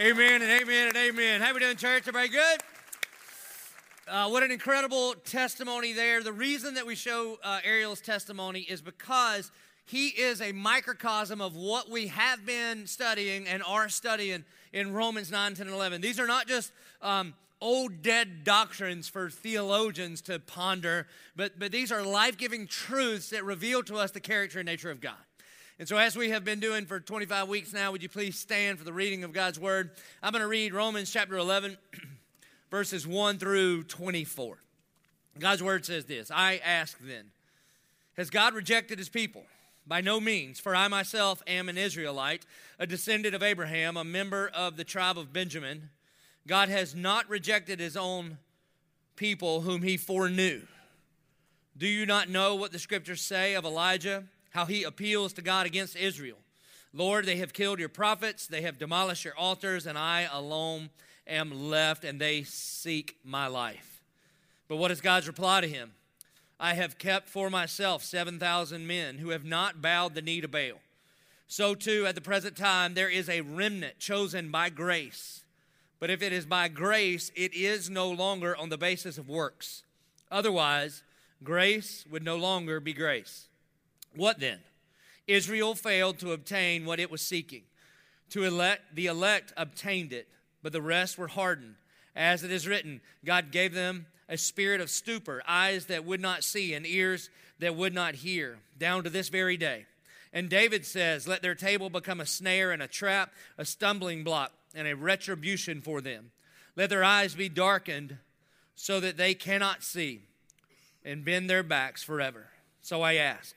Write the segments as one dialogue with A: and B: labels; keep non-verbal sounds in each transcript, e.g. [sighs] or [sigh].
A: Amen and amen and amen. How we doing, church? Everybody good? Uh, what an incredible testimony there. The reason that we show uh, Ariel's testimony is because he is a microcosm of what we have been studying and are studying in Romans 9, 10, and 11. These are not just um, old dead doctrines for theologians to ponder, but, but these are life giving truths that reveal to us the character and nature of God. And so, as we have been doing for 25 weeks now, would you please stand for the reading of God's word? I'm going to read Romans chapter 11, [clears throat] verses 1 through 24. God's word says this I ask then, has God rejected his people? By no means, for I myself am an Israelite, a descendant of Abraham, a member of the tribe of Benjamin. God has not rejected his own people whom he foreknew. Do you not know what the scriptures say of Elijah? How he appeals to God against Israel. Lord, they have killed your prophets, they have demolished your altars, and I alone am left, and they seek my life. But what is God's reply to him? I have kept for myself 7,000 men who have not bowed the knee to Baal. So, too, at the present time, there is a remnant chosen by grace. But if it is by grace, it is no longer on the basis of works. Otherwise, grace would no longer be grace. What then? Israel failed to obtain what it was seeking. To elect, the elect obtained it, but the rest were hardened. As it is written, God gave them a spirit of stupor, eyes that would not see, and ears that would not hear, down to this very day. And David says, Let their table become a snare and a trap, a stumbling block, and a retribution for them. Let their eyes be darkened so that they cannot see, and bend their backs forever. So I asked,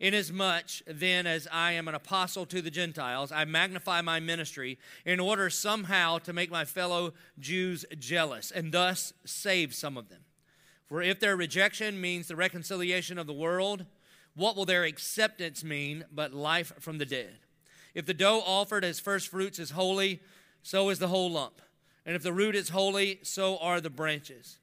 A: Inasmuch then as I am an apostle to the Gentiles, I magnify my ministry in order somehow to make my fellow Jews jealous and thus save some of them. For if their rejection means the reconciliation of the world, what will their acceptance mean but life from the dead? If the dough offered as first fruits is holy, so is the whole lump. And if the root is holy, so are the branches.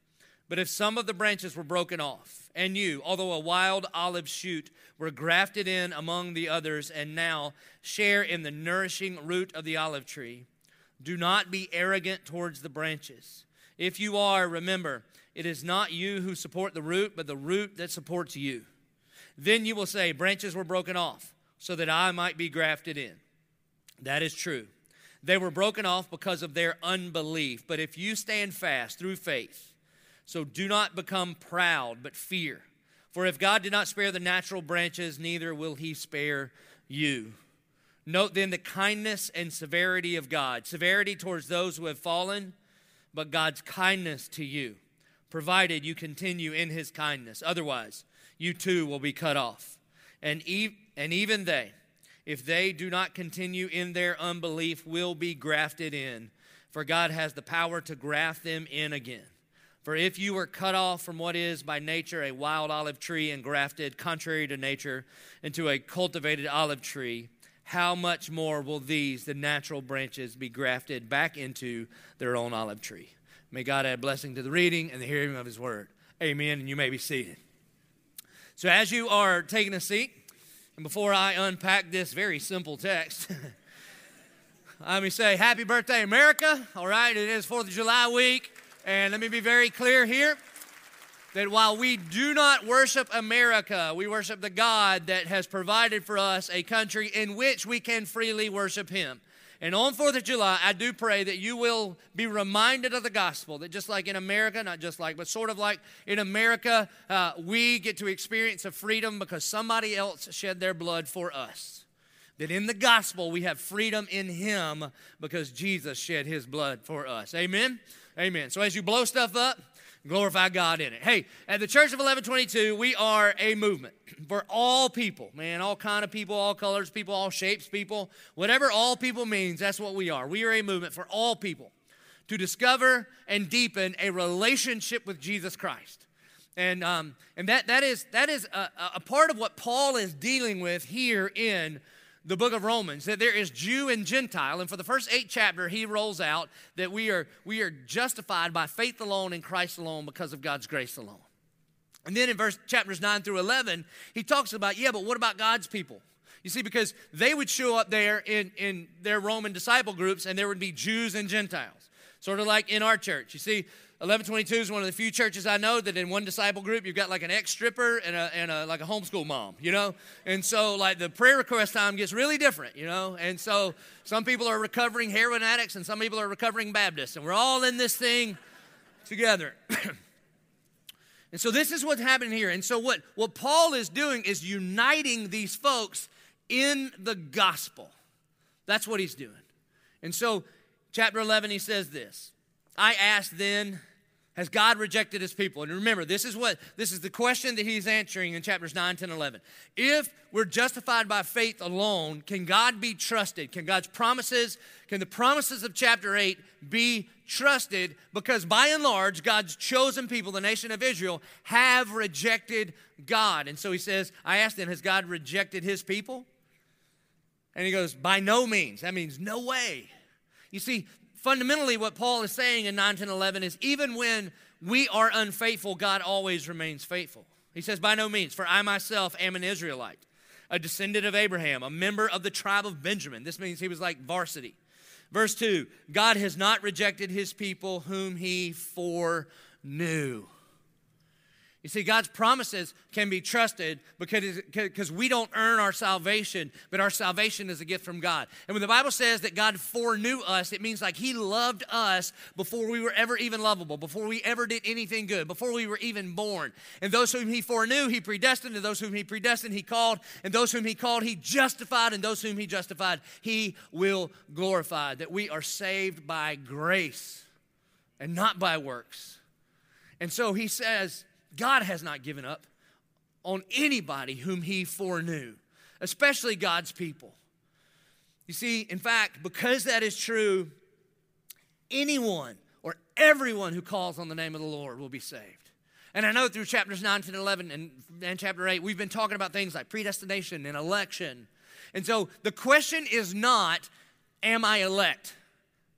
A: But if some of the branches were broken off, and you, although a wild olive shoot, were grafted in among the others, and now share in the nourishing root of the olive tree, do not be arrogant towards the branches. If you are, remember, it is not you who support the root, but the root that supports you. Then you will say, Branches were broken off, so that I might be grafted in. That is true. They were broken off because of their unbelief. But if you stand fast through faith, so do not become proud, but fear. For if God did not spare the natural branches, neither will he spare you. Note then the kindness and severity of God severity towards those who have fallen, but God's kindness to you, provided you continue in his kindness. Otherwise, you too will be cut off. And, e- and even they, if they do not continue in their unbelief, will be grafted in, for God has the power to graft them in again. For if you were cut off from what is by nature a wild olive tree and grafted, contrary to nature, into a cultivated olive tree, how much more will these, the natural branches, be grafted back into their own olive tree? May God add blessing to the reading and the hearing of his word. Amen. And you may be seated. So, as you are taking a seat, and before I unpack this very simple text, [laughs] let me say, Happy birthday, America. All right, it is 4th of July week. And let me be very clear here that while we do not worship America, we worship the God that has provided for us a country in which we can freely worship Him. And on 4th of July, I do pray that you will be reminded of the gospel that just like in America, not just like, but sort of like in America, uh, we get to experience a freedom because somebody else shed their blood for us. That in the gospel, we have freedom in Him because Jesus shed His blood for us. Amen? Amen. So as you blow stuff up, glorify God in it. Hey, at the Church of 1122, we are a movement [clears throat] for all people, man, all kind of people, all colors, people, all shapes, people. Whatever all people means, that's what we are. We are a movement for all people to discover and deepen a relationship with Jesus Christ. And, um, and that, that is, that is a, a part of what Paul is dealing with here in the book of Romans that there is Jew and Gentile. And for the first eight chapter, he rolls out that we are, we are justified by faith alone in Christ alone because of God's grace alone. And then in verse chapters 9 through 11, he talks about, yeah, but what about God's people? You see, because they would show up there in, in their Roman disciple groups, and there would be Jews and Gentiles, sort of like in our church. You see, 1122 is one of the few churches I know that in one disciple group you've got like an ex stripper and a, and a like a homeschool mom, you know? And so like the prayer request time gets really different, you know? And so some people are recovering heroin addicts and some people are recovering Baptists, and we're all in this thing together. [coughs] And so this is what's happening here. And so what, what Paul is doing is uniting these folks in the gospel. That's what he's doing. And so, chapter 11, he says this I asked then, has God rejected his people? And remember, this is what this is the question that he's answering in chapters 9, 10, 11. If we're justified by faith alone, can God be trusted? Can God's promises, can the promises of chapter 8 be trusted? Because by and large, God's chosen people, the nation of Israel, have rejected God. And so he says, I asked them, has God rejected his people? And he goes, by no means. That means no way. You see, fundamentally, what Paul is saying in 9, 10, 11 is even when we are unfaithful, God always remains faithful. He says, By no means, for I myself am an Israelite, a descendant of Abraham, a member of the tribe of Benjamin. This means he was like varsity. Verse 2 God has not rejected his people whom he foreknew. You see, God's promises can be trusted because, because we don't earn our salvation, but our salvation is a gift from God. And when the Bible says that God foreknew us, it means like He loved us before we were ever even lovable, before we ever did anything good, before we were even born. And those whom He foreknew, He predestined, and those whom He predestined, He called, and those whom He called, He justified, and those whom He justified, He will glorify. That we are saved by grace and not by works. And so He says, God has not given up on anybody whom he foreknew, especially God's people. You see, in fact, because that is true, anyone or everyone who calls on the name of the Lord will be saved. And I know through chapters 9, 10, 11, and, and chapter 8, we've been talking about things like predestination and election. And so the question is not, am I elect?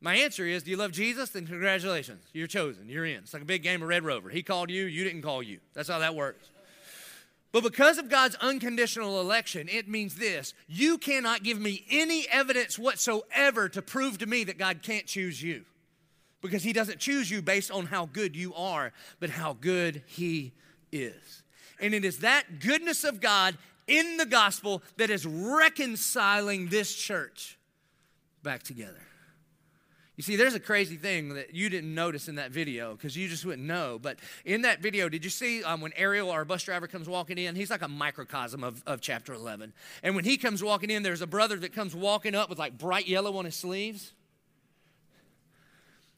A: My answer is, do you love Jesus? Then congratulations. You're chosen. You're in. It's like a big game of Red Rover. He called you, you didn't call you. That's how that works. But because of God's unconditional election, it means this you cannot give me any evidence whatsoever to prove to me that God can't choose you. Because He doesn't choose you based on how good you are, but how good He is. And it is that goodness of God in the gospel that is reconciling this church back together. You see, there's a crazy thing that you didn't notice in that video because you just wouldn't know. But in that video, did you see um, when Ariel, our bus driver, comes walking in? He's like a microcosm of, of chapter 11. And when he comes walking in, there's a brother that comes walking up with like bright yellow on his sleeves.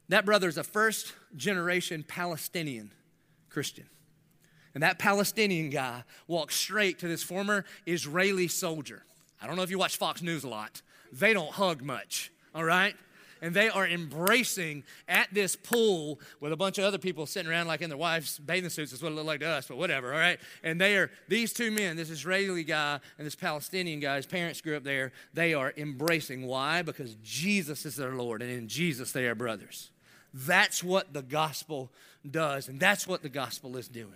A: That brother is a first generation Palestinian Christian. And that Palestinian guy walks straight to this former Israeli soldier. I don't know if you watch Fox News a lot, they don't hug much, all right? And they are embracing at this pool with a bunch of other people sitting around like in their wives' bathing suits. Is what it looked like to us, but whatever, all right? And they are, these two men, this Israeli guy and this Palestinian guy, his parents grew up there, they are embracing. Why? Because Jesus is their Lord, and in Jesus they are brothers. That's what the gospel does, and that's what the gospel is doing.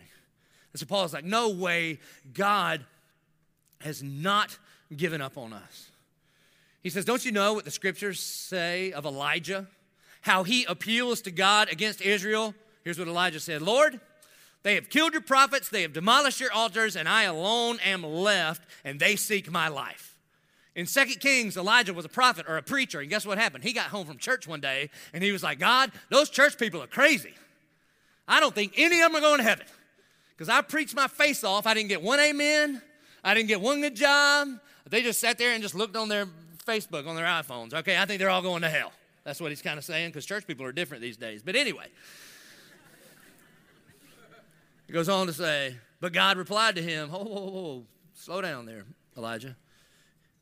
A: And so Paul's like, no way, God has not given up on us. He says, Don't you know what the scriptures say of Elijah? How he appeals to God against Israel? Here's what Elijah said Lord, they have killed your prophets, they have demolished your altars, and I alone am left, and they seek my life. In 2 Kings, Elijah was a prophet or a preacher, and guess what happened? He got home from church one day and he was like, God, those church people are crazy. I don't think any of them are going to heaven because I preached my face off. I didn't get one amen, I didn't get one good job. They just sat there and just looked on their Facebook on their iPhones. Okay, I think they're all going to hell. That's what he's kind of saying because church people are different these days. But anyway, he goes on to say, But God replied to him, Oh, oh, oh slow down there, Elijah.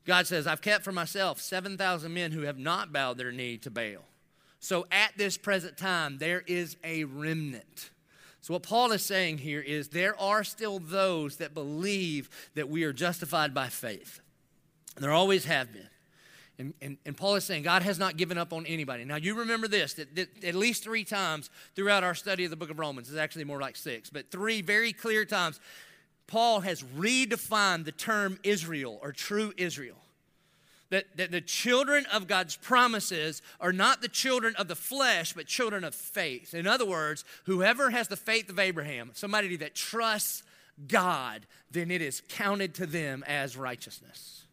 A: God says, I've kept for myself 7,000 men who have not bowed their knee to Baal. So at this present time, there is a remnant. So, what Paul is saying here is there are still those that believe that we are justified by faith. There always have been. And, and, and, Paul is saying God has not given up on anybody. Now, you remember this that, that, at least three times throughout our study of the book of Romans, it's actually more like six, but three very clear times, Paul has redefined the term Israel or true Israel that, that the children of God's promises are not the children of the flesh, but children of faith. In other words, whoever has the faith of Abraham, somebody that trusts God, then it is counted to them as righteousness.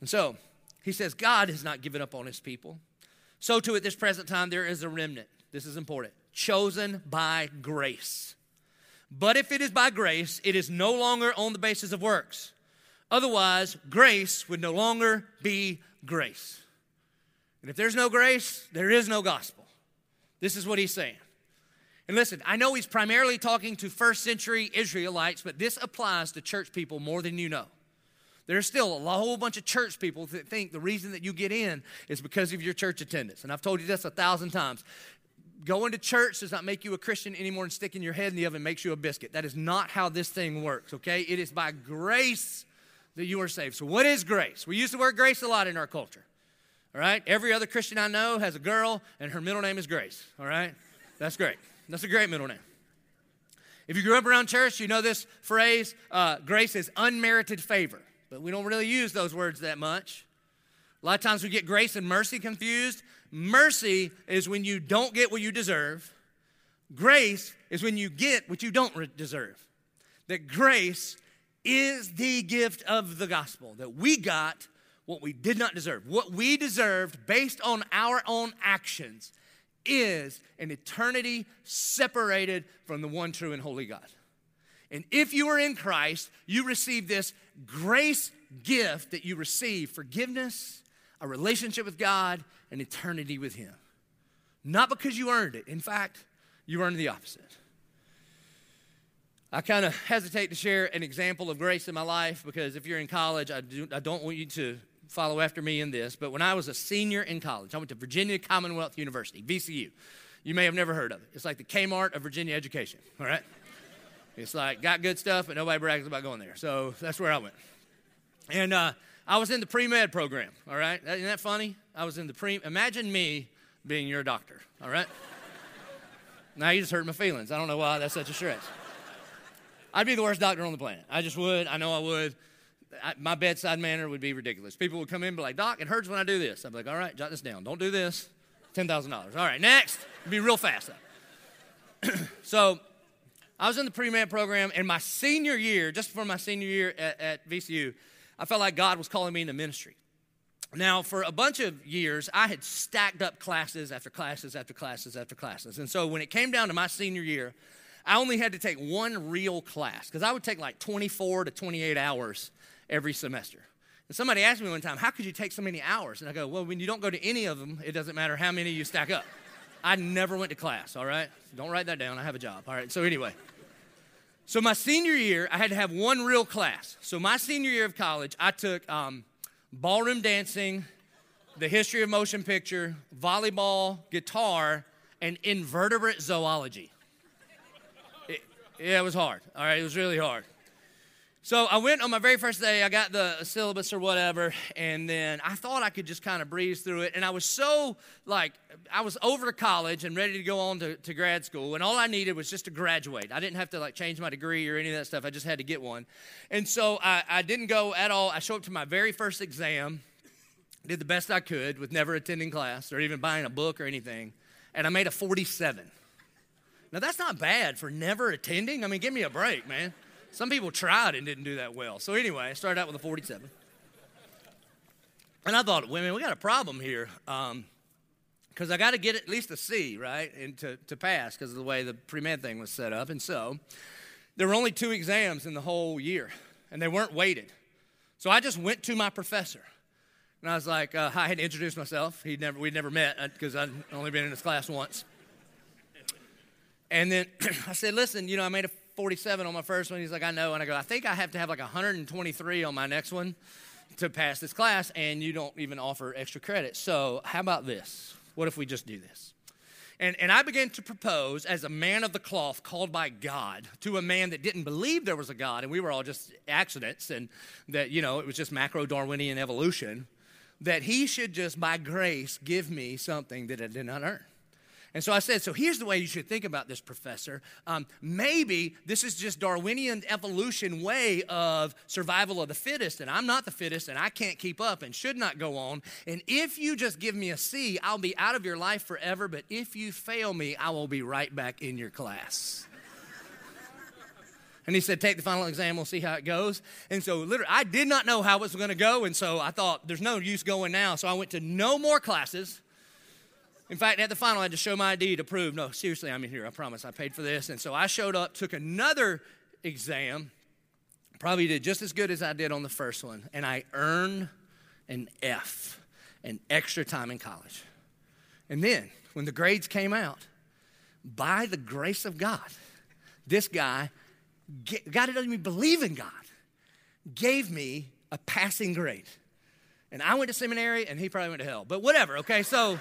A: And so, he says, God has not given up on his people. So, too, at this present time, there is a remnant. This is important. Chosen by grace. But if it is by grace, it is no longer on the basis of works. Otherwise, grace would no longer be grace. And if there's no grace, there is no gospel. This is what he's saying. And listen, I know he's primarily talking to first century Israelites, but this applies to church people more than you know. There's still a whole bunch of church people that think the reason that you get in is because of your church attendance. And I've told you this a thousand times. Going to church does not make you a Christian anymore and sticking your head in the oven makes you a biscuit. That is not how this thing works, okay? It is by grace that you are saved. So, what is grace? We use the word grace a lot in our culture. All right? Every other Christian I know has a girl, and her middle name is Grace. All right? That's great. That's a great middle name. If you grew up around church, you know this phrase uh, grace is unmerited favor. But we don't really use those words that much. A lot of times we get grace and mercy confused. Mercy is when you don't get what you deserve, grace is when you get what you don't deserve. That grace is the gift of the gospel that we got what we did not deserve. What we deserved based on our own actions is an eternity separated from the one true and holy God. And if you are in Christ, you receive this grace gift that you receive forgiveness, a relationship with God, and eternity with Him. Not because you earned it. In fact, you earned the opposite. I kind of hesitate to share an example of grace in my life because if you're in college, I, do, I don't want you to follow after me in this. But when I was a senior in college, I went to Virginia Commonwealth University, VCU. You may have never heard of it. It's like the Kmart of Virginia education, all right? It's like got good stuff, but nobody brags about going there. So that's where I went. And uh, I was in the pre med program, all right? Isn't that funny? I was in the pre, imagine me being your doctor, all right? [laughs] now you just hurt my feelings. I don't know why that's such a stretch. I'd be the worst doctor on the planet. I just would. I know I would. I, my bedside manner would be ridiculous. People would come in and be like, Doc, it hurts when I do this. I'd be like, all right, jot this down. Don't do this. $10,000. All right, next. It'd be real fast. [clears throat] so I was in the pre-med program, and my senior year, just before my senior year at, at VCU, I felt like God was calling me into ministry. Now, for a bunch of years, I had stacked up classes after classes after classes after classes. And so when it came down to my senior year, I only had to take one real class because I would take like 24 to 28 hours every semester. And somebody asked me one time, How could you take so many hours? And I go, Well, when you don't go to any of them, it doesn't matter how many you stack up. I never went to class, all right? Don't write that down. I have a job, all right? So, anyway. So, my senior year, I had to have one real class. So, my senior year of college, I took um, ballroom dancing, the history of motion picture, volleyball, guitar, and invertebrate zoology. Yeah, it was hard. All right, it was really hard. So I went on my very first day, I got the syllabus or whatever, and then I thought I could just kind of breeze through it. And I was so like, I was over to college and ready to go on to, to grad school, and all I needed was just to graduate. I didn't have to like change my degree or any of that stuff, I just had to get one. And so I, I didn't go at all. I showed up to my very first exam, did the best I could with never attending class or even buying a book or anything, and I made a 47. Now, that's not bad for never attending. I mean, give me a break, man. Some people tried and didn't do that well. So, anyway, I started out with a 47. And I thought, women, we got a problem here. Because um, I got to get at least a C, right? And to, to pass because of the way the pre med thing was set up. And so, there were only two exams in the whole year, and they weren't weighted. So, I just went to my professor. And I was like, uh, I had introduced myself. He'd never, we'd never met because uh, I'd only been in his class once. And then [clears throat] I said, listen, you know, I made a 47 on my first one. He's like, I know. And I go, I think I have to have like 123 on my next one to pass this class, and you don't even offer extra credit. So, how about this? What if we just do this? And, and I began to propose as a man of the cloth called by God to a man that didn't believe there was a God and we were all just accidents and that, you know, it was just macro Darwinian evolution, that he should just by grace give me something that I did not earn. And so I said, so here's the way you should think about this, professor. Um, maybe this is just Darwinian evolution way of survival of the fittest, and I'm not the fittest, and I can't keep up and should not go on. And if you just give me a C, I'll be out of your life forever, but if you fail me, I will be right back in your class. [laughs] And he said, Take the final exam, we'll see how it goes. And so, literally, I did not know how it was going to go. And so I thought, There's no use going now. So I went to no more classes. In fact, at the final, I had to show my ID to prove, no, seriously, I'm in here. I promise. I paid for this. And so I showed up, took another exam, probably did just as good as I did on the first one, and I earned an F, an extra time in college. And then, when the grades came out, by the grace of God, this guy, God doesn't even believe in God, gave me a passing grade. And I went to seminary, and he probably went to hell. But whatever, okay? So.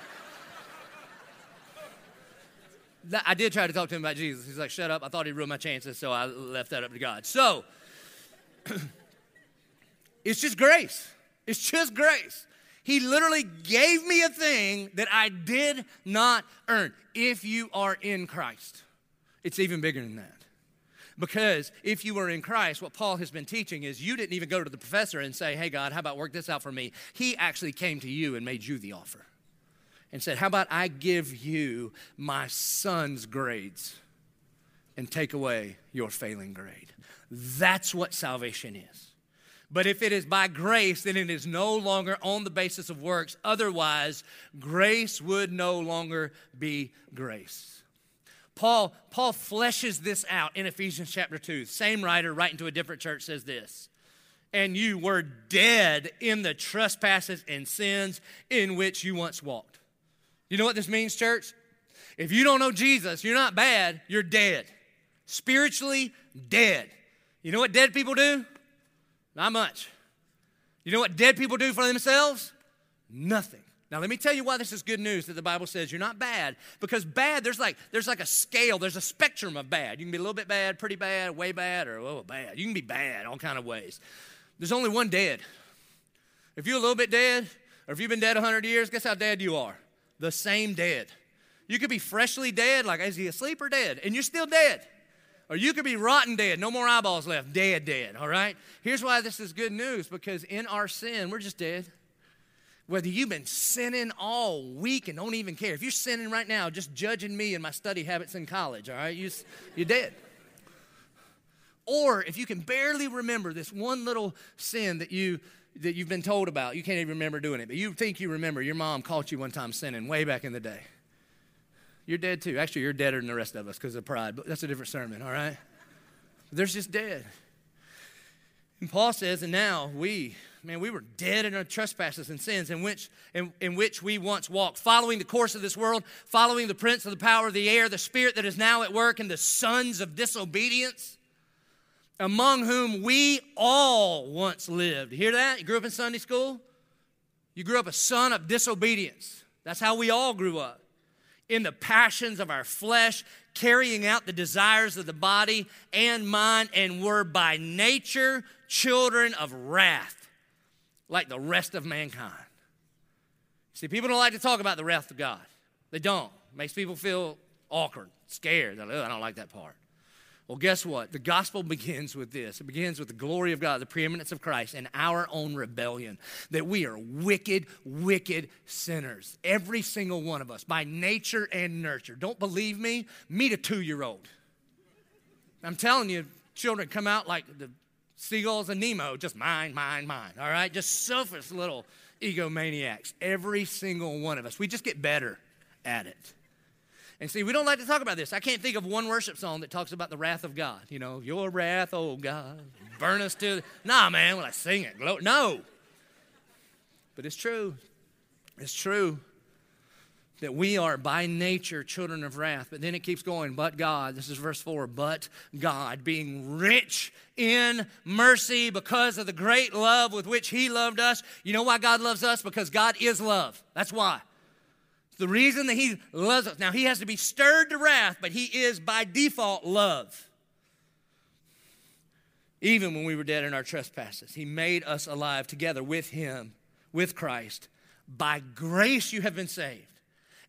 A: I did try to talk to him about Jesus. He's like, shut up. I thought he'd ruin my chances, so I left that up to God. So, [clears throat] it's just grace. It's just grace. He literally gave me a thing that I did not earn. If you are in Christ, it's even bigger than that. Because if you were in Christ, what Paul has been teaching is you didn't even go to the professor and say, Hey, God, how about work this out for me? He actually came to you and made you the offer and said, How about I give you my son's grades and take away your failing grade? That's what salvation is. But if it is by grace, then it is no longer on the basis of works. Otherwise, grace would no longer be grace. Paul, Paul fleshes this out in Ephesians chapter 2. Same writer, writing to a different church, says this And you were dead in the trespasses and sins in which you once walked you know what this means, church? If you don't know Jesus, you're not bad, you're dead. Spiritually dead. You know what dead people do? Not much. You know what dead people do for themselves? Nothing. Now let me tell you why this is good news that the Bible says you're not bad because bad there's like there's like a scale there's a spectrum of bad you can be a little bit bad pretty bad way bad or oh bad you can be bad all kind of ways there's only one dead if you're a little bit dead or if you've been dead 100 years guess how dead you are the same dead. You could be freshly dead, like is he asleep or dead? And you're still dead. Or you could be rotten dead, no more eyeballs left, dead, dead, all right? Here's why this is good news because in our sin, we're just dead. Whether you've been sinning all week and don't even care. If you're sinning right now, just judging me and my study habits in college, all right, you, you're dead. Or if you can barely remember this one little sin that you that you've been told about. You can't even remember doing it, but you think you remember your mom caught you one time sinning way back in the day. You're dead too. Actually, you're deader than the rest of us because of pride, but that's a different sermon, all right? There's just dead. And Paul says, and now we, man, we were dead in our trespasses and sins in which, in, in which we once walked, following the course of this world, following the prince of the power of the air, the spirit that is now at work in the sons of disobedience among whom we all once lived. Hear that? You grew up in Sunday school? You grew up a son of disobedience. That's how we all grew up. In the passions of our flesh, carrying out the desires of the body and mind, and were by nature children of wrath, like the rest of mankind. See, people don't like to talk about the wrath of God. They don't. It makes people feel awkward, scared. Like, I don't like that part. Well, guess what? The gospel [laughs] begins with this it begins with the glory of God, the preeminence of Christ, and our own rebellion. That we are wicked, wicked sinners. Every single one of us, by nature and nurture. Don't believe me? Meet a two year old. I'm telling you, children come out like the seagulls and Nemo, just mine, mine, mine. All right? Just selfish little egomaniacs. Every single one of us. We just get better at it. And see, we don't like to talk about this. I can't think of one worship song that talks about the wrath of God. You know, your wrath, oh God, burn us to. Nah, man, when I sing it, glow. No. But it's true. It's true that we are by nature children of wrath. But then it keeps going, but God, this is verse 4, but God, being rich in mercy because of the great love with which He loved us. You know why God loves us? Because God is love. That's why. The reason that he loves us. Now, he has to be stirred to wrath, but he is by default love. Even when we were dead in our trespasses, he made us alive together with him, with Christ. By grace you have been saved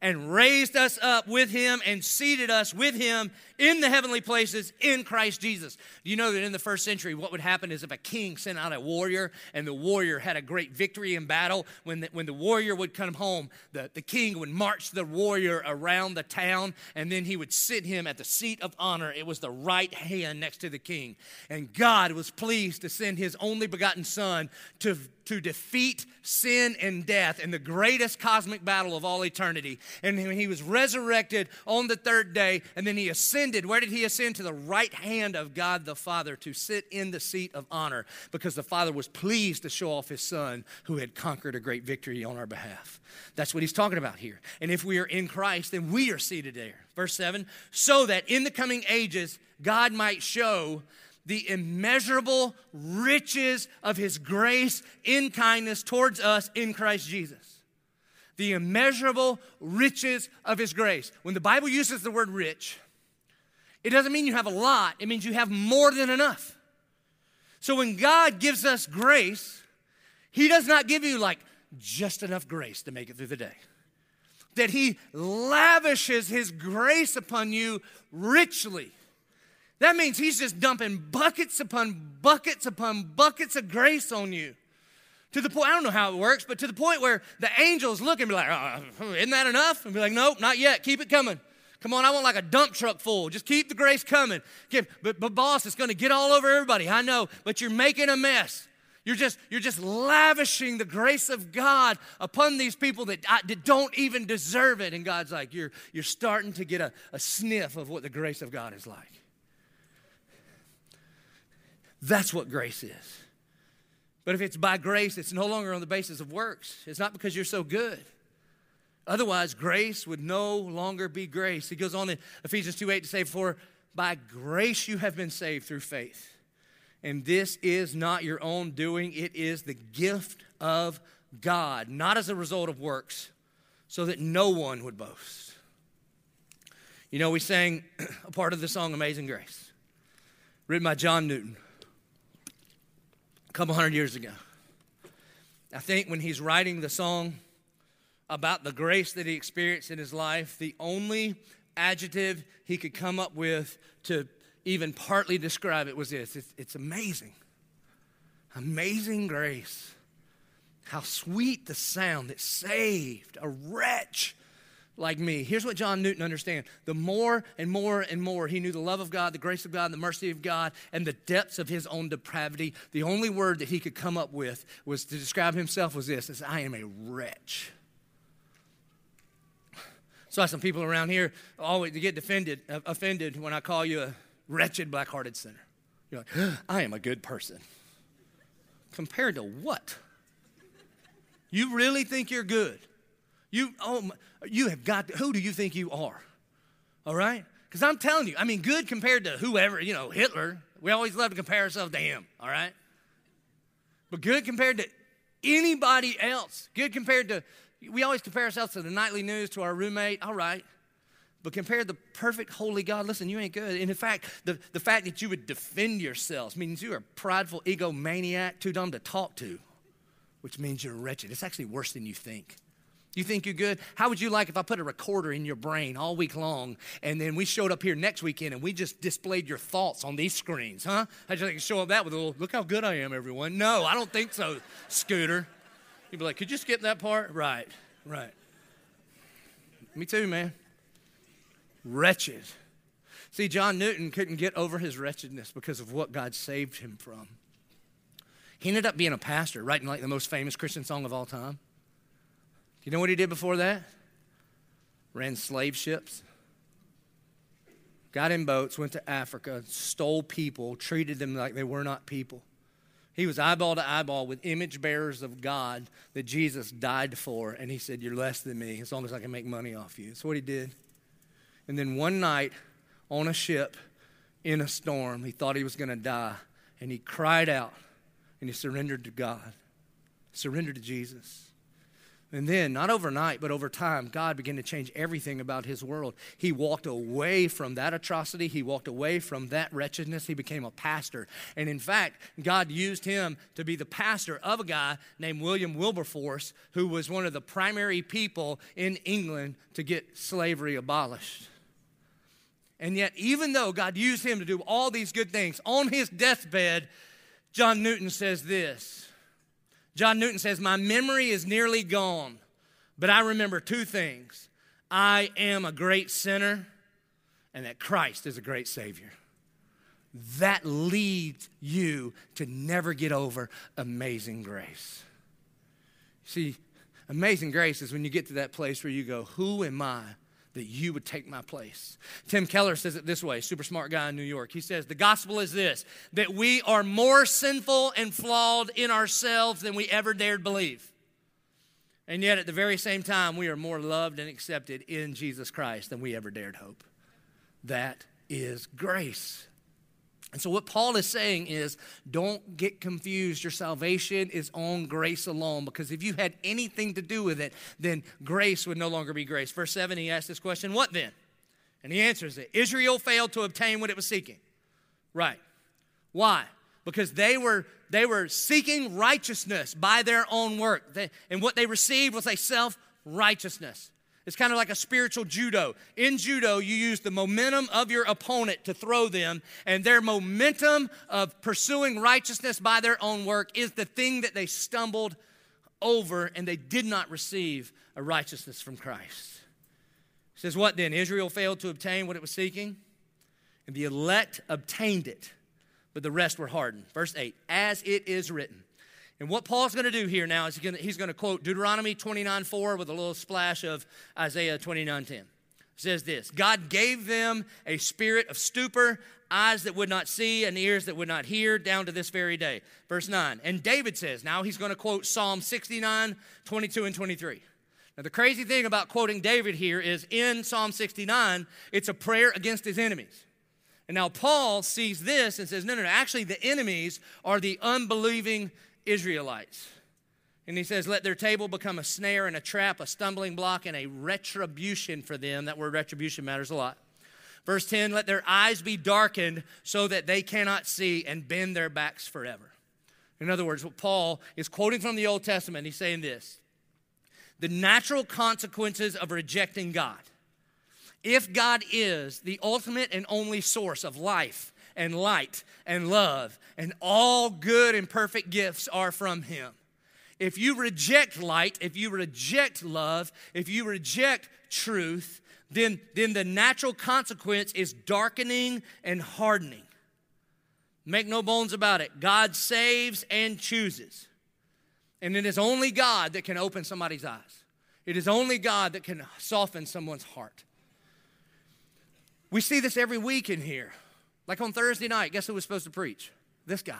A: and raised us up with him and seated us with him in the heavenly places in Christ Jesus. Do you know that in the first century, what would happen is if a king sent out a warrior and the warrior had a great victory in battle, when the, when the warrior would come home, the, the king would march the warrior around the town and then he would sit him at the seat of honor. It was the right hand next to the king. And God was pleased to send his only begotten son to to defeat sin and death in the greatest cosmic battle of all eternity. And when he was resurrected on the third day, and then he ascended, where did he ascend? To the right hand of God the Father to sit in the seat of honor because the Father was pleased to show off his Son who had conquered a great victory on our behalf. That's what he's talking about here. And if we are in Christ, then we are seated there. Verse 7 so that in the coming ages, God might show the immeasurable riches of his grace in kindness towards us in Christ Jesus. The immeasurable riches of his grace. When the Bible uses the word rich, it doesn't mean you have a lot, it means you have more than enough. So when God gives us grace, he does not give you like just enough grace to make it through the day. That he lavishes his grace upon you richly that means he's just dumping buckets upon buckets upon buckets of grace on you. To the point, I don't know how it works, but to the point where the angels look and be like, oh, isn't that enough? And be like, nope, not yet. Keep it coming. Come on, I want like a dump truck full. Just keep the grace coming. but, but boss, it's going to get all over everybody. I know, but you're making a mess. You're just, you're just lavishing the grace of God upon these people that, that don't even deserve it. And God's like, you're, you're starting to get a, a sniff of what the grace of God is like. That's what grace is. But if it's by grace, it's no longer on the basis of works. It's not because you're so good. Otherwise, grace would no longer be grace. He goes on in Ephesians 2 8 to say, For by grace you have been saved through faith. And this is not your own doing, it is the gift of God, not as a result of works, so that no one would boast. You know, we sang [clears throat] a part of the song Amazing Grace, written by John Newton a couple hundred years ago. I think when he's writing the song about the grace that he experienced in his life, the only adjective he could come up with to even partly describe it was this it's, it's amazing. Amazing grace. How sweet the sound that saved a wretch like me. Here's what John Newton understand. the more and more and more he knew the love of God, the grace of God, the mercy of God, and the depths of his own depravity, the only word that he could come up with was to describe himself was this as I am a wretch. So I have some people around here always get offended, uh, offended when I call you a wretched black-hearted sinner. You're like, [gasps] I am a good person. Compared to what? You really think you're good? You, oh, you have got, to, who do you think you are? All right? Because I'm telling you, I mean, good compared to whoever, you know, Hitler. We always love to compare ourselves to him, all right? But good compared to anybody else. Good compared to, we always compare ourselves to the nightly news, to our roommate, all right. But compare the perfect, holy God, listen, you ain't good. And in fact, the, the fact that you would defend yourselves means you are a prideful egomaniac, too dumb to talk to, which means you're wretched. It's actually worse than you think. You think you're good? How would you like if I put a recorder in your brain all week long and then we showed up here next weekend and we just displayed your thoughts on these screens, huh? How'd you like to show up that with a little, look how good I am, everyone? No, I don't think so, Scooter. You'd be like, could you skip that part? Right, right. Me too, man. Wretched. See, John Newton couldn't get over his wretchedness because of what God saved him from. He ended up being a pastor, writing like the most famous Christian song of all time. You know what he did before that? Ran slave ships, got in boats, went to Africa, stole people, treated them like they were not people. He was eyeball to eyeball with image bearers of God that Jesus died for, and he said, You're less than me as long as I can make money off you. That's what he did. And then one night on a ship in a storm, he thought he was going to die, and he cried out and he surrendered to God, surrendered to Jesus. And then, not overnight, but over time, God began to change everything about his world. He walked away from that atrocity. He walked away from that wretchedness. He became a pastor. And in fact, God used him to be the pastor of a guy named William Wilberforce, who was one of the primary people in England to get slavery abolished. And yet, even though God used him to do all these good things, on his deathbed, John Newton says this John Newton says, My memory is nearly gone, but I remember two things I am a great sinner, and that Christ is a great Savior. That leads you to never get over amazing grace. See, amazing grace is when you get to that place where you go, Who am I that you would take my place. Tim Keller says it this way, super smart guy in New York. He says, The gospel is this that we are more sinful and flawed in ourselves than we ever dared believe. And yet, at the very same time, we are more loved and accepted in Jesus Christ than we ever dared hope. That is grace. And so, what Paul is saying is don't get confused. Your salvation is on grace alone because if you had anything to do with it, then grace would no longer be grace. Verse 7, he asks this question What then? And he answers it Israel failed to obtain what it was seeking. Right. Why? Because they were, they were seeking righteousness by their own work. They, and what they received was a self righteousness. It's kind of like a spiritual judo. In judo, you use the momentum of your opponent to throw them, and their momentum of pursuing righteousness by their own work is the thing that they stumbled over, and they did not receive a righteousness from Christ. It says, What then? Israel failed to obtain what it was seeking, and the elect obtained it, but the rest were hardened. Verse 8 As it is written, and what Paul's going to do here now is he's going to quote Deuteronomy 29 4 with a little splash of Isaiah 29 10. It says this God gave them a spirit of stupor, eyes that would not see, and ears that would not hear, down to this very day. Verse 9. And David says, now he's going to quote Psalm 69 22 and 23. Now, the crazy thing about quoting David here is in Psalm 69, it's a prayer against his enemies. And now Paul sees this and says, no, no, no, actually, the enemies are the unbelieving Israelites. And he says, Let their table become a snare and a trap, a stumbling block, and a retribution for them. That word retribution matters a lot. Verse 10 Let their eyes be darkened so that they cannot see and bend their backs forever. In other words, what Paul is quoting from the Old Testament, he's saying this the natural consequences of rejecting God. If God is the ultimate and only source of life and light and love, and all good and perfect gifts are from Him. If you reject light, if you reject love, if you reject truth, then, then the natural consequence is darkening and hardening. Make no bones about it. God saves and chooses. And it is only God that can open somebody's eyes. It is only God that can soften someone's heart. We see this every week in here. Like on Thursday night, guess who was supposed to preach? This guy.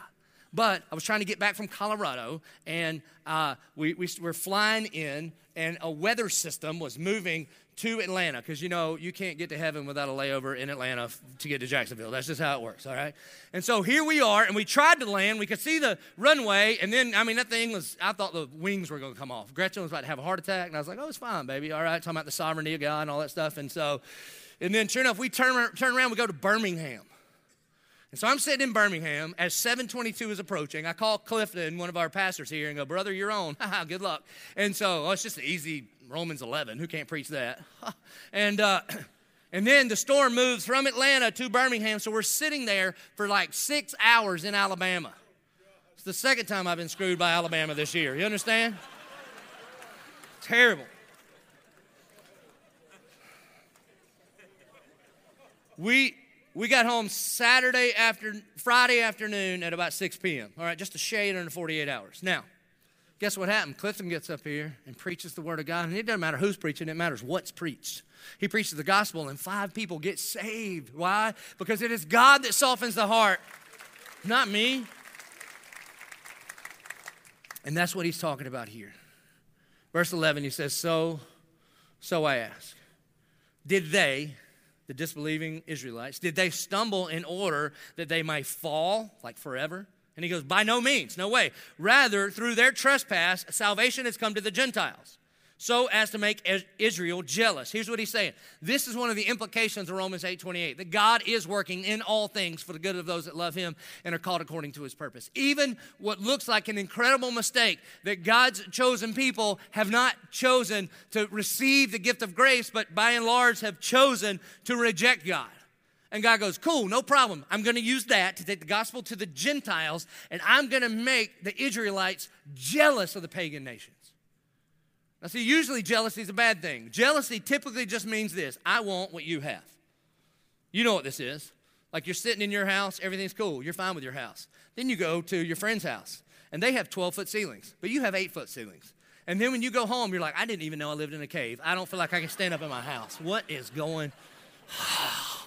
A: But I was trying to get back from Colorado, and uh, we, we were flying in, and a weather system was moving to Atlanta because you know you can't get to heaven without a layover in Atlanta to get to Jacksonville. That's just how it works, all right? And so here we are, and we tried to land. We could see the runway, and then, I mean, that thing was, I thought the wings were going to come off. Gretchen was about to have a heart attack, and I was like, oh, it's fine, baby, all right? Talking about the sovereignty of God and all that stuff. And so, and then sure enough, we turn, turn around, we go to Birmingham. And so I'm sitting in Birmingham as 722 is approaching. I call Clifton, one of our pastors here, and go, Brother, you're on. [laughs] Good luck. And so oh, it's just easy Romans 11. Who can't preach that? [laughs] and, uh, [clears throat] and then the storm moves from Atlanta to Birmingham. So we're sitting there for like six hours in Alabama. It's the second time I've been screwed by Alabama this year. You understand? [laughs] Terrible. We, we got home Saturday after Friday afternoon at about 6 p.m. All right, just a shade under 48 hours. Now, guess what happened? Clifton gets up here and preaches the word of God, and it doesn't matter who's preaching, it matters what's preached. He preaches the gospel, and five people get saved. Why? Because it is God that softens the heart, not me. And that's what he's talking about here. Verse 11, he says, So, so I ask, did they, the disbelieving Israelites, did they stumble in order that they might fall, like forever? And he goes, By no means, no way. Rather, through their trespass, salvation has come to the Gentiles. So as to make Israel jealous. Here's what he's saying. This is one of the implications of Romans 8:28 that God is working in all things for the good of those that love him and are called according to his purpose. Even what looks like an incredible mistake that God's chosen people have not chosen to receive the gift of grace, but by and large have chosen to reject God. And God goes, Cool, no problem. I'm going to use that to take the gospel to the Gentiles, and I'm going to make the Israelites jealous of the pagan nations. Now, see, usually jealousy is a bad thing. Jealousy typically just means this I want what you have. You know what this is. Like you're sitting in your house, everything's cool, you're fine with your house. Then you go to your friend's house, and they have 12 foot ceilings, but you have 8 foot ceilings. And then when you go home, you're like, I didn't even know I lived in a cave. I don't feel like I can stand up in my house. What is going [sighs]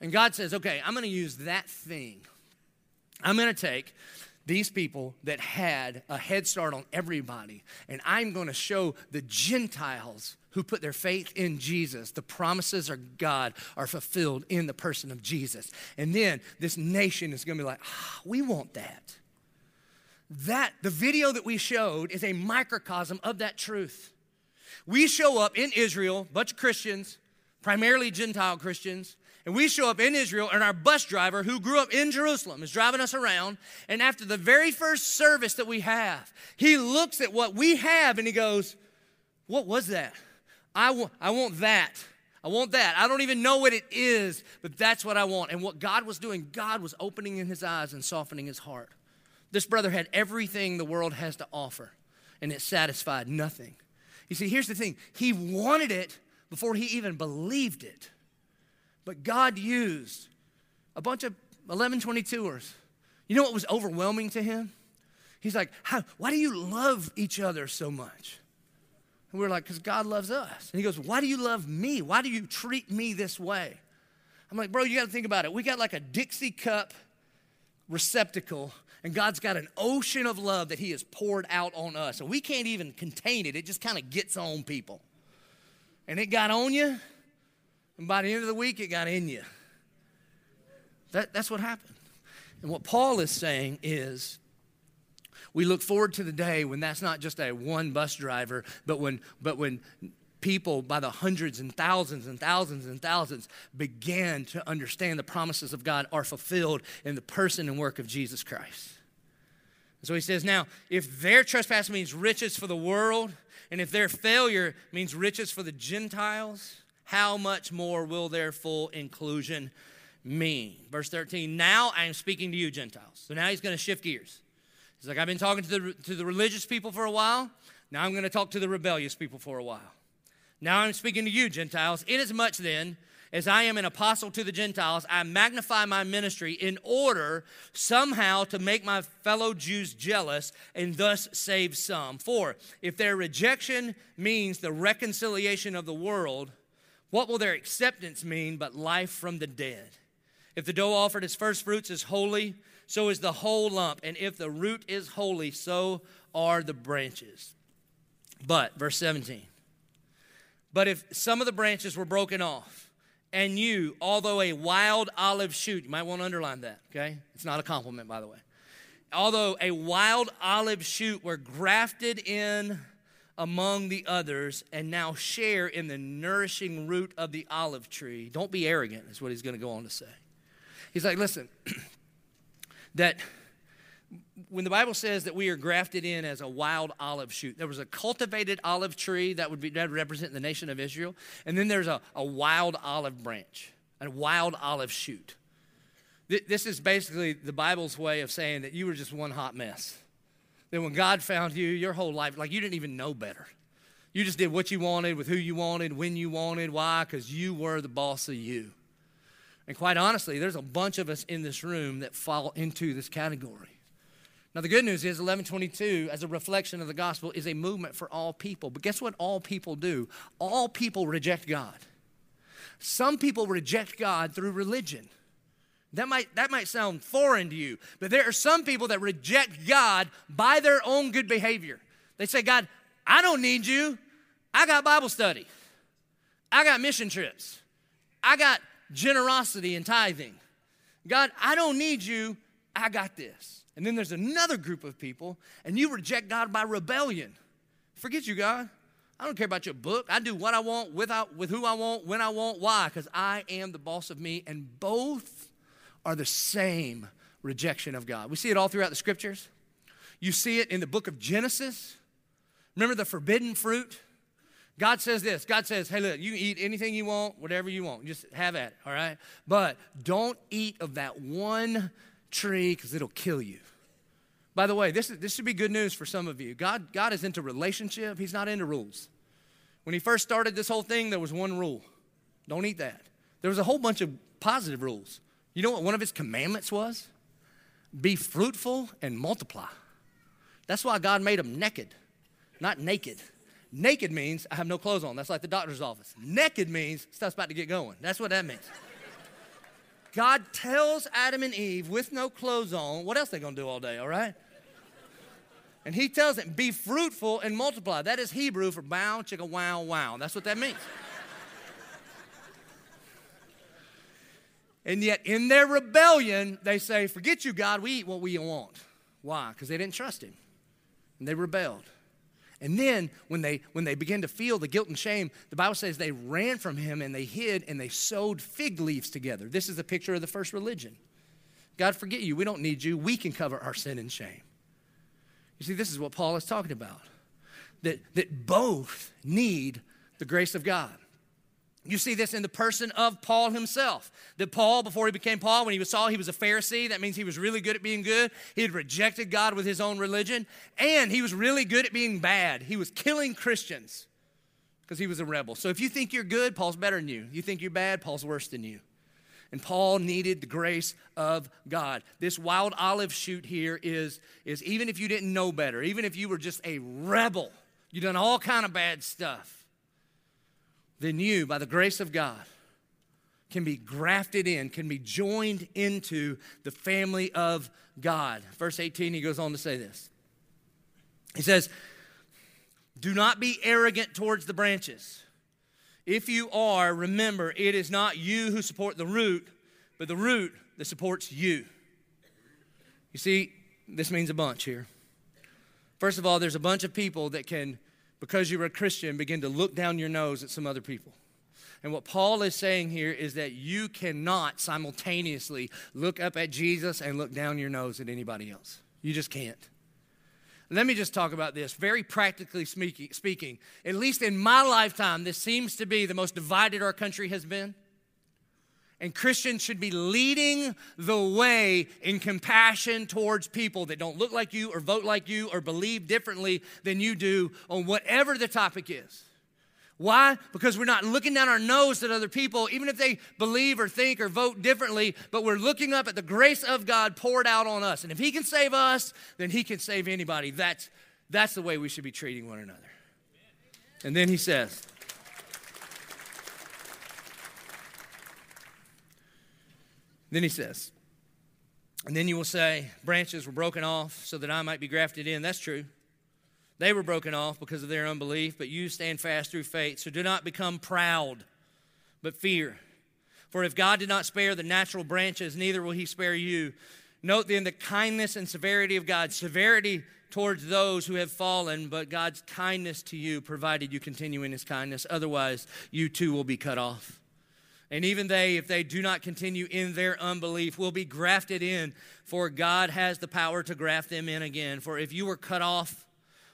A: And God says, okay, I'm going to use that thing. I'm going to take these people that had a head start on everybody. And I'm going to show the Gentiles who put their faith in Jesus, the promises of God are fulfilled in the person of Jesus. And then this nation is going to be like, ah, we want that. That, the video that we showed is a microcosm of that truth. We show up in Israel, bunch of Christians, primarily Gentile Christians, and we show up in Israel, and our bus driver, who grew up in Jerusalem, is driving us around. And after the very first service that we have, he looks at what we have and he goes, What was that? I, want, I want that. I want that. I don't even know what it is, but that's what I want. And what God was doing, God was opening in his eyes and softening his heart. This brother had everything the world has to offer, and it satisfied nothing. You see, here's the thing he wanted it before he even believed it. But God used a bunch of 1122ers. You know what was overwhelming to him? He's like, Why do you love each other so much? And we're like, Because God loves us. And he goes, Why do you love me? Why do you treat me this way? I'm like, Bro, you got to think about it. We got like a Dixie cup receptacle, and God's got an ocean of love that He has poured out on us. And we can't even contain it, it just kind of gets on people. And it got on you, and by the end of the week, it got in you. That, that's what happened. And what Paul is saying is, we look forward to the day when that's not just a one bus driver, but when, but when people by the hundreds and thousands and thousands and thousands began to understand the promises of God are fulfilled in the person and work of Jesus Christ. so he says, now, if their trespass means riches for the world, and if their failure means riches for the Gentiles, how much more will their full inclusion mean? Verse 13, now I am speaking to you, Gentiles. So now he's going to shift gears. He's like, I've been talking to the, to the religious people for a while. Now I'm going to talk to the rebellious people for a while. Now I'm speaking to you, Gentiles. Inasmuch then, as I am an apostle to the Gentiles, I magnify my ministry in order somehow to make my fellow Jews jealous and thus save some. For if their rejection means the reconciliation of the world, what will their acceptance mean but life from the dead? If the dough offered as first fruits is holy, so is the whole lump. And if the root is holy, so are the branches. But, verse 17, but if some of the branches were broken off, and you, although a wild olive shoot, you might want to underline that, okay? It's not a compliment, by the way. Although a wild olive shoot were grafted in among the others and now share in the nourishing root of the olive tree. Don't be arrogant, is what he's going to go on to say. He's like, listen, [clears throat] that when the Bible says that we are grafted in as a wild olive shoot, there was a cultivated olive tree that would, be, that would represent the nation of Israel, and then there's a, a wild olive branch, a wild olive shoot. This is basically the Bible's way of saying that you were just one hot mess. Then when God found you, your whole life, like you didn't even know better. You just did what you wanted with who you wanted, when you wanted. Why? Because you were the boss of you. And quite honestly, there's a bunch of us in this room that fall into this category. Now, the good news is 1122, as a reflection of the gospel, is a movement for all people. But guess what all people do? All people reject God. Some people reject God through religion. That might, that might sound foreign to you, but there are some people that reject God by their own good behavior. They say, God, I don't need you. I got Bible study. I got mission trips. I got generosity and tithing. God, I don't need you. I got this. And then there's another group of people, and you reject God by rebellion. Forget you, God. I don't care about your book. I do what I want, without, with who I want, when I want. Why? Because I am the boss of me, and both are the same rejection of God. We see it all throughout the scriptures. You see it in the book of Genesis. Remember the forbidden fruit? God says this God says, hey, look, you eat anything you want, whatever you want. Just have at it, all right? But don't eat of that one tree because it'll kill you. By the way, this, is, this should be good news for some of you. God, God is into relationship, He's not into rules. When He first started this whole thing, there was one rule don't eat that. There was a whole bunch of positive rules. You know what one of His commandments was? Be fruitful and multiply. That's why God made them naked, not naked. Naked means I have no clothes on. That's like the doctor's office. Naked means stuff's about to get going. That's what that means. God tells Adam and Eve with no clothes on, what else they gonna do all day, all right? And he tells them, be fruitful and multiply. That is Hebrew for bow, chicka, wow, wow. That's what that means. And yet, in their rebellion, they say, forget you, God, we eat what we want. Why? Because they didn't trust him. And they rebelled. And then when they when they began to feel the guilt and shame, the Bible says they ran from him and they hid and they sewed fig leaves together. This is a picture of the first religion. God forget you. We don't need you. We can cover our sin and shame. You see, this is what Paul is talking about. That, that both need the grace of God. You see this in the person of Paul himself. That Paul, before he became Paul, when he was Saul, he was a Pharisee. That means he was really good at being good. He had rejected God with his own religion. And he was really good at being bad. He was killing Christians because he was a rebel. So if you think you're good, Paul's better than you. You think you're bad, Paul's worse than you. And Paul needed the grace of God. This wild olive shoot here is, is even if you didn't know better, even if you were just a rebel, you done all kind of bad stuff then you, by the grace of God, can be grafted in, can be joined into the family of God. Verse 18, he goes on to say this. He says, Do not be arrogant towards the branches. If you are, remember, it is not you who support the root, but the root that supports you. You see, this means a bunch here. First of all, there's a bunch of people that can because you're a Christian, begin to look down your nose at some other people. And what Paul is saying here is that you cannot simultaneously look up at Jesus and look down your nose at anybody else. You just can't. Let me just talk about this. Very practically speaking, at least in my lifetime, this seems to be the most divided our country has been. And Christians should be leading the way in compassion towards people that don't look like you or vote like you or believe differently than you do on whatever the topic is. Why? Because we're not looking down our nose at other people, even if they believe or think or vote differently, but we're looking up at the grace of God poured out on us. And if He can save us, then He can save anybody. That's, that's the way we should be treating one another. And then He says, Then he says, and then you will say, branches were broken off so that I might be grafted in. That's true. They were broken off because of their unbelief, but you stand fast through faith. So do not become proud, but fear. For if God did not spare the natural branches, neither will he spare you. Note then the kindness and severity of God. Severity towards those who have fallen, but God's kindness to you, provided you continue in his kindness. Otherwise, you too will be cut off. And even they, if they do not continue in their unbelief, will be grafted in, for God has the power to graft them in again. For if you were cut off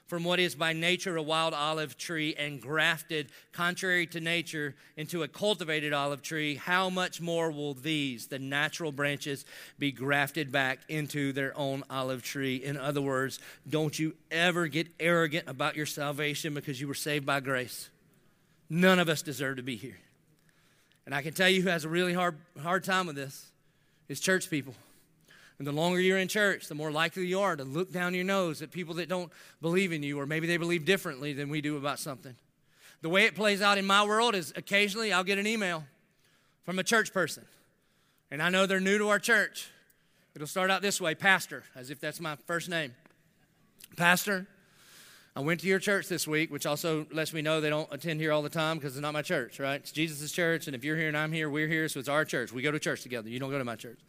A: from what is by nature a wild olive tree and grafted, contrary to nature, into a cultivated olive tree, how much more will these, the natural branches, be grafted back into their own olive tree? In other words, don't you ever get arrogant about your salvation because you were saved by grace. None of us deserve to be here. And I can tell you who has a really hard, hard time with this is church people. And the longer you're in church, the more likely you are to look down your nose at people that don't believe in you, or maybe they believe differently than we do about something. The way it plays out in my world is occasionally I'll get an email from a church person, and I know they're new to our church. It'll start out this way Pastor, as if that's my first name. Pastor, I went to your church this week, which also lets me know they don't attend here all the time because it's not my church, right? It's Jesus' church, and if you're here and I'm here, we're here, so it's our church. We go to church together. You don't go to my church.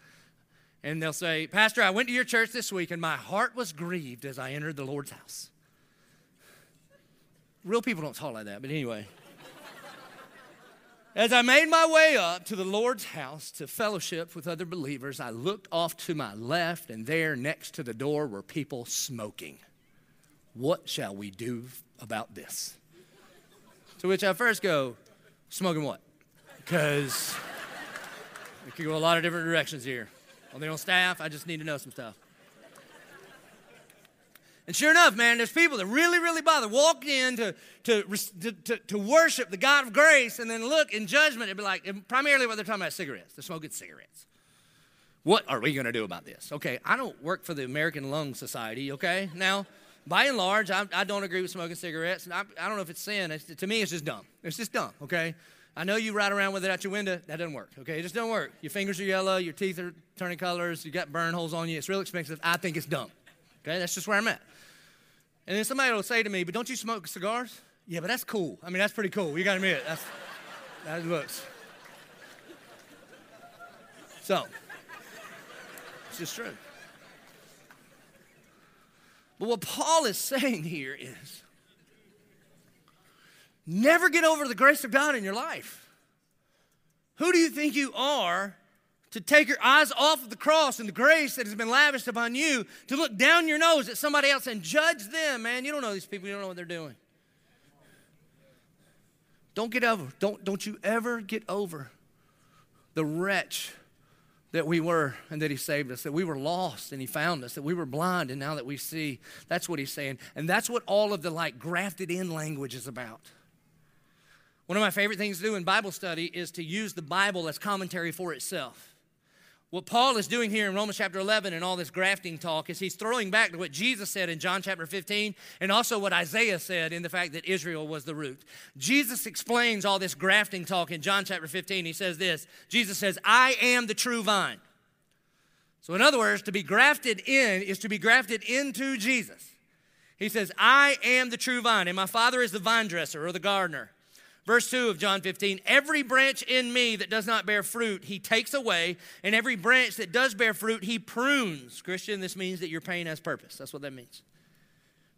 A: And they'll say, Pastor, I went to your church this week, and my heart was grieved as I entered the Lord's house. Real people don't talk like that, but anyway. [laughs] As I made my way up to the Lord's house to fellowship with other believers, I looked off to my left, and there next to the door were people smoking. What shall we do about this? To which I first go, Smoking what? Because it could go a lot of different directions here. On the on staff, I just need to know some stuff. And sure enough, man, there's people that really, really bother. Walk in to, to, to, to, worship the God of grace and then look in judgment. It'd be like, primarily what they're talking about cigarettes. They're smoking cigarettes. What are we going to do about this? Okay, I don't work for the American Lung Society, okay? Now, by and large, I, I don't agree with smoking cigarettes. And I, I don't know if it's sin. It's, to me, it's just dumb. It's just dumb, okay? I know you ride around with it out your window. That doesn't work, okay? It just doesn't work. Your fingers are yellow. Your teeth are turning colors. You got burn holes on you. It's real expensive. I think it's dumb, okay? That's just where I'm at. And then somebody will say to me, but don't you smoke cigars? Yeah, but that's cool. I mean, that's pretty cool. You got to admit, that's, that looks. So, it's just true. But what Paul is saying here is never get over the grace of God in your life. Who do you think you are to take your eyes off of the cross and the grace that has been lavished upon you, to look down your nose at somebody else and judge them, man. You don't know these people, you don't know what they're doing. Don't get over, don't, don't you ever get over the wretch that we were and that he saved us, that we were lost and he found us, that we were blind and now that we see. That's what he's saying. And that's what all of the like grafted in language is about. One of my favorite things to do in Bible study is to use the Bible as commentary for itself. What Paul is doing here in Romans chapter 11 and all this grafting talk is he's throwing back to what Jesus said in John chapter 15 and also what Isaiah said in the fact that Israel was the root. Jesus explains all this grafting talk in John chapter 15. He says this Jesus says, I am the true vine. So, in other words, to be grafted in is to be grafted into Jesus. He says, I am the true vine, and my Father is the vine dresser or the gardener. Verse 2 of John 15 Every branch in me that does not bear fruit, he takes away, and every branch that does bear fruit, he prunes. Christian, this means that your pain has purpose. That's what that means.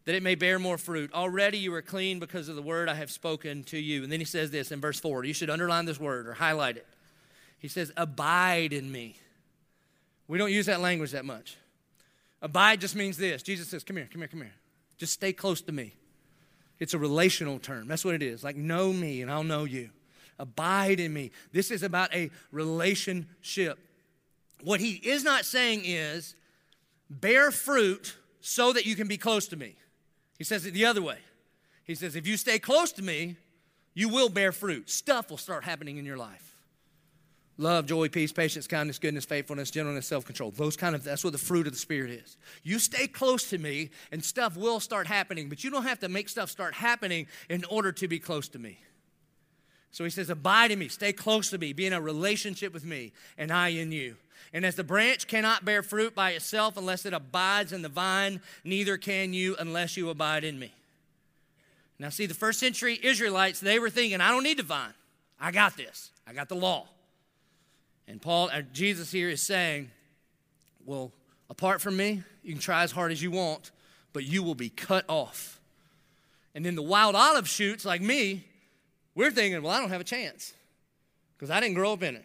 A: That it may bear more fruit. Already you are clean because of the word I have spoken to you. And then he says this in verse 4. You should underline this word or highlight it. He says, Abide in me. We don't use that language that much. Abide just means this Jesus says, Come here, come here, come here. Just stay close to me. It's a relational term. That's what it is. Like, know me and I'll know you. Abide in me. This is about a relationship. What he is not saying is bear fruit so that you can be close to me. He says it the other way. He says, if you stay close to me, you will bear fruit. Stuff will start happening in your life love, joy, peace, patience, kindness, goodness, faithfulness, gentleness, self control. Those kind of, that's what the fruit of the Spirit is. You stay close to me and stuff will start happening, but you don't have to make stuff start happening in order to be close to me. So he says, Abide in me, stay close to me, be in a relationship with me, and I in you. And as the branch cannot bear fruit by itself unless it abides in the vine, neither can you unless you abide in me. Now, see, the first century Israelites, they were thinking, I don't need the vine. I got this. I got the law. And Paul, uh, Jesus here is saying, well, apart from me, you can try as hard as you want, but you will be cut off. And then the wild olive shoots, like me, we're thinking, well, I don't have a chance because I didn't grow up in it.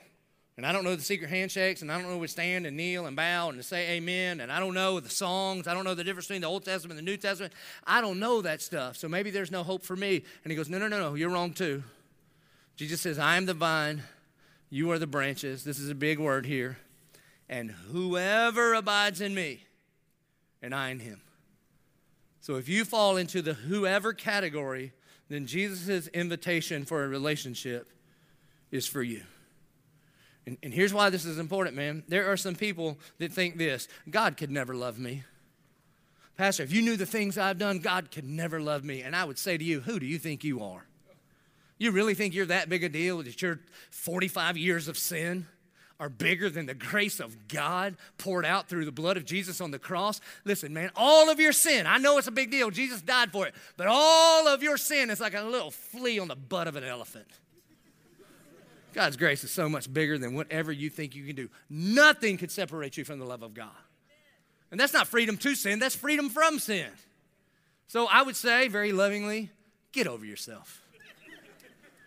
A: And I don't know the secret handshakes, and I don't know to stand and kneel and bow and to say amen, and I don't know the songs. I don't know the difference between the Old Testament and the New Testament. I don't know that stuff, so maybe there's no hope for me. And he goes, No, no, no, no, you're wrong too. Jesus says, I am the vine, you are the branches. This is a big word here. And whoever abides in me, and I in him. So if you fall into the whoever category, then Jesus' invitation for a relationship is for you. And, and, here's why this is important, man. There are some people that think this God could never love me. Pastor, if you knew the things I've done, God could never love me. And I would say to you, who do you think you are? You really think you're that big a deal that your 45 years of sin are bigger than the grace of God poured out through the blood of Jesus on the cross? Listen, man, all of your sin, I know it's a big deal. Jesus died for it, but all of your sin is like a little flea on the butt of an elephant. God's grace is so much bigger than whatever you think you can do. Nothing could separate you from the love of God. And that's not freedom to sin, that's freedom from sin. So I would say, very lovingly, Get over yourself.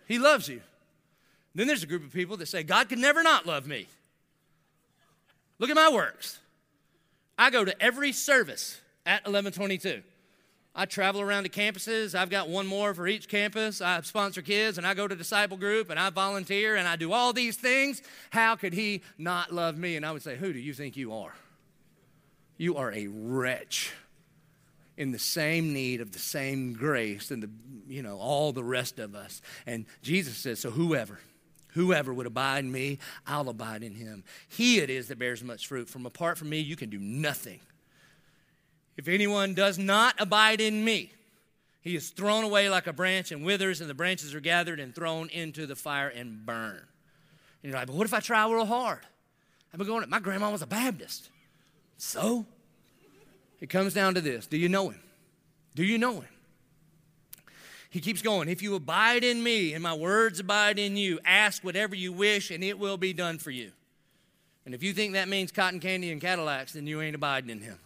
A: He loves you. Then there's a group of people that say, God could never not love me. Look at my works. I go to every service at 1122. I travel around to campuses. I've got one more for each campus. I sponsor kids and I go to disciple group and I volunteer and I do all these things. How could he not love me? And I would say, Who do you think you are? You are a wretch in the same need of the same grace and the you know all the rest of us. And Jesus says, So whoever Whoever would abide in me, I'll abide in him. He it is that bears much fruit. From apart from me, you can do nothing. If anyone does not abide in me, he is thrown away like a branch and withers, and the branches are gathered and thrown into the fire and burn. And you're like, but what if I try real hard? I've been going, my grandma was a Baptist. So? It comes down to this Do you know him? Do you know him? He keeps going. If you abide in me and my words abide in you, ask whatever you wish and it will be done for you. And if you think that means cotton candy and Cadillacs, then you ain't abiding in him.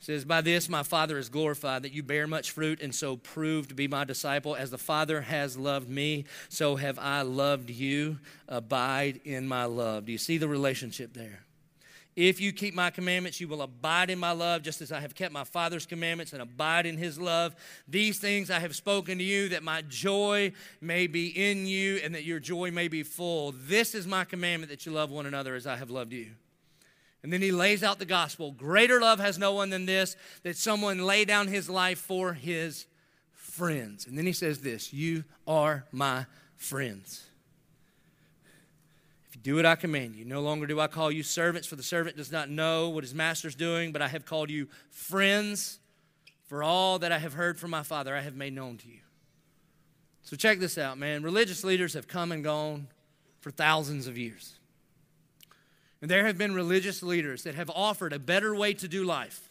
A: It says, By this my Father is glorified, that you bear much fruit and so prove to be my disciple. As the Father has loved me, so have I loved you. Abide in my love. Do you see the relationship there? If you keep my commandments, you will abide in my love, just as I have kept my Father's commandments and abide in his love. These things I have spoken to you, that my joy may be in you and that your joy may be full. This is my commandment that you love one another as I have loved you. And then he lays out the gospel. Greater love has no one than this, that someone lay down his life for his friends. And then he says this You are my friends do what I command you. No longer do I call you servants, for the servant does not know what his master is doing, but I have called you friends, for all that I have heard from my Father I have made known to you. So check this out, man. Religious leaders have come and gone for thousands of years. And there have been religious leaders that have offered a better way to do life.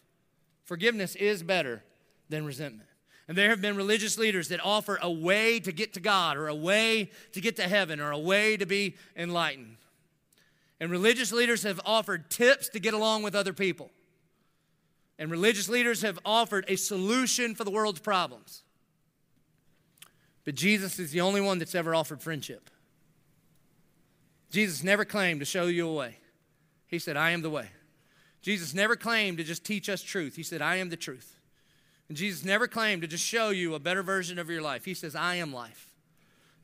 A: Forgiveness is better than resentment. And there have been religious leaders that offer a way to get to God or a way to get to heaven or a way to be enlightened. And religious leaders have offered tips to get along with other people. And religious leaders have offered a solution for the world's problems. But Jesus is the only one that's ever offered friendship. Jesus never claimed to show you a way. He said, I am the way. Jesus never claimed to just teach us truth. He said, I am the truth. And Jesus never claimed to just show you a better version of your life. He says, I am life.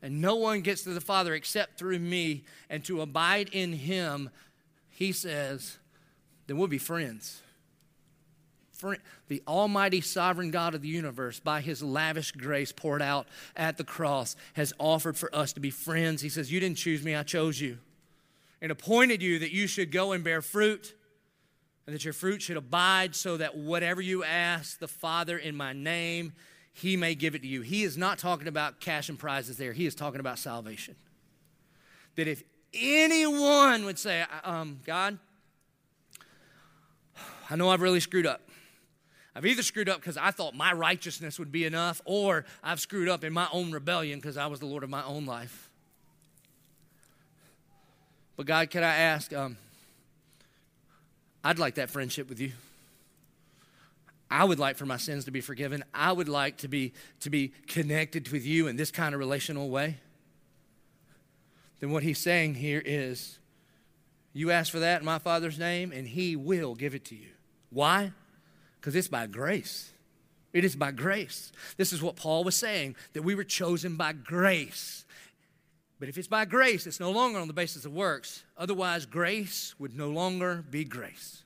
A: And no one gets to the Father except through me. And to abide in Him, He says, then we'll be friends. The Almighty Sovereign God of the universe, by His lavish grace poured out at the cross, has offered for us to be friends. He says, You didn't choose me, I chose you. And appointed you that you should go and bear fruit, and that your fruit should abide, so that whatever you ask the Father in my name, he may give it to you. He is not talking about cash and prizes there. He is talking about salvation. That if anyone would say, um, God, I know I've really screwed up. I've either screwed up because I thought my righteousness would be enough, or I've screwed up in my own rebellion because I was the Lord of my own life. But God, can I ask? Um, I'd like that friendship with you. I would like for my sins to be forgiven. I would like to be, to be connected with you in this kind of relational way. Then what he's saying here is, you ask for that in my Father's name, and he will give it to you. Why? Because it's by grace. It is by grace. This is what Paul was saying that we were chosen by grace. But if it's by grace, it's no longer on the basis of works. Otherwise, grace would no longer be grace.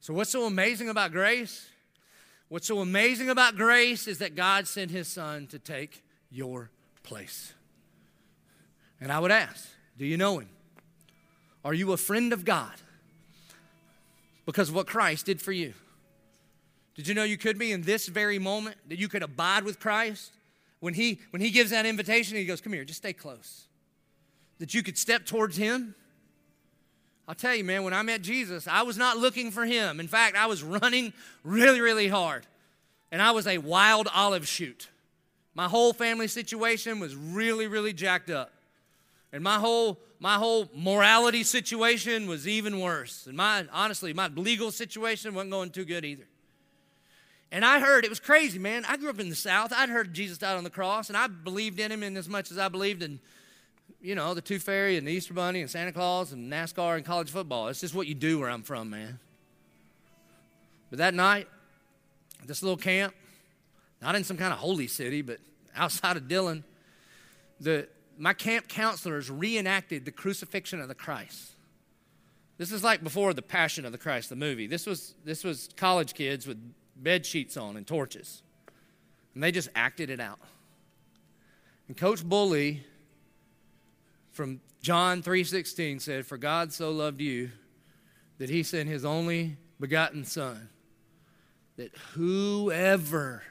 A: So, what's so amazing about grace? What's so amazing about grace is that God sent his son to take your place. And I would ask, do you know him? Are you a friend of God? Because of what Christ did for you. Did you know you could be in this very moment, that you could abide with Christ? When he, when he gives that invitation, he goes, Come here, just stay close. That you could step towards him I'll tell you, man, when I met Jesus, I was not looking for him. In fact, I was running really, really hard. And I was a wild olive shoot. My whole family situation was really, really jacked up. And my whole my whole morality situation was even worse. And my honestly, my legal situation wasn't going too good either. And I heard, it was crazy, man. I grew up in the South. I'd heard Jesus died on the cross, and I believed in him in as much as I believed in, you know, the Tooth Fairy and the Easter Bunny and Santa Claus and NASCAR and college football. It's just what you do where I'm from, man. But that night, this little camp, not in some kind of holy city, but [laughs] outside of Dillon, the, my camp counselors reenacted the crucifixion of the Christ. This is like before the Passion of the Christ, the movie. This was, this was college kids with bed sheets on and torches. And they just acted it out. And Coach Bully from John 3:16 said, "For God so loved you that he sent his only begotten son that whoever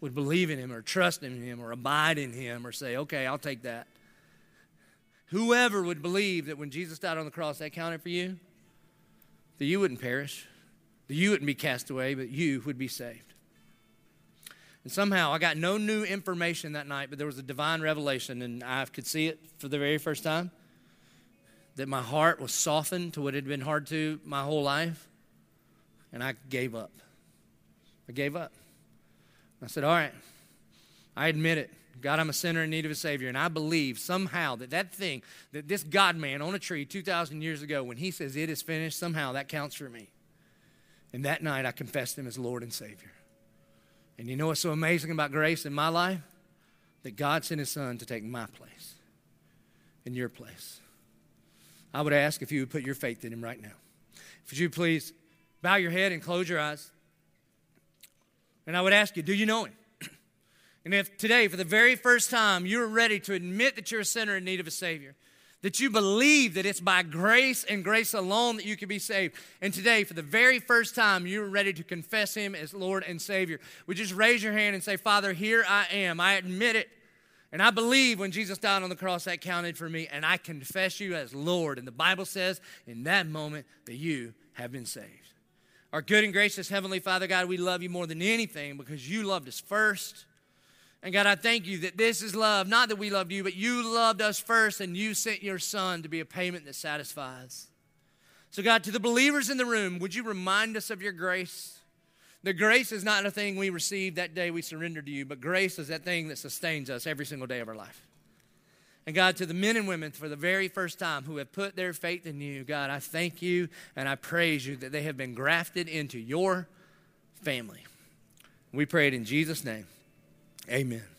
A: would believe in him or trust in him or abide in him or say, "Okay, I'll take that." Whoever would believe that when Jesus died on the cross that counted for you, that you wouldn't perish, you wouldn't be cast away, but you would be saved. And somehow I got no new information that night, but there was a divine revelation, and I could see it for the very first time that my heart was softened to what had been hard to my whole life, and I gave up. I gave up. I said, All right, I admit it. God, I'm a sinner in need of a Savior. And I believe somehow that that thing, that this God man on a tree 2,000 years ago, when he says it is finished, somehow that counts for me. And that night I confessed him as Lord and Savior. And you know what's so amazing about grace in my life? That God sent his son to take my place in your place. I would ask if you would put your faith in him right now. Would you please bow your head and close your eyes? And I would ask you, do you know him? [clears throat] and if today, for the very first time, you're ready to admit that you're a sinner in need of a Savior, that you believe that it's by grace and grace alone that you can be saved. And today, for the very first time, you're ready to confess Him as Lord and Savior. Would just raise your hand and say, Father, here I am. I admit it. And I believe when Jesus died on the cross, that counted for me. And I confess you as Lord. And the Bible says in that moment that you have been saved. Our good and gracious Heavenly Father, God, we love you more than anything because you loved us first. And God, I thank you that this is love. Not that we loved you, but you loved us first and you sent your Son to be a payment that satisfies. So, God, to the believers in the room, would you remind us of your grace? The grace is not a thing we received that day we surrendered to you, but grace is that thing that sustains us every single day of our life. And God, to the men and women for the very first time who have put their faith in you, God, I thank you and I praise you that they have been grafted into your family. We pray it in Jesus' name. Amen.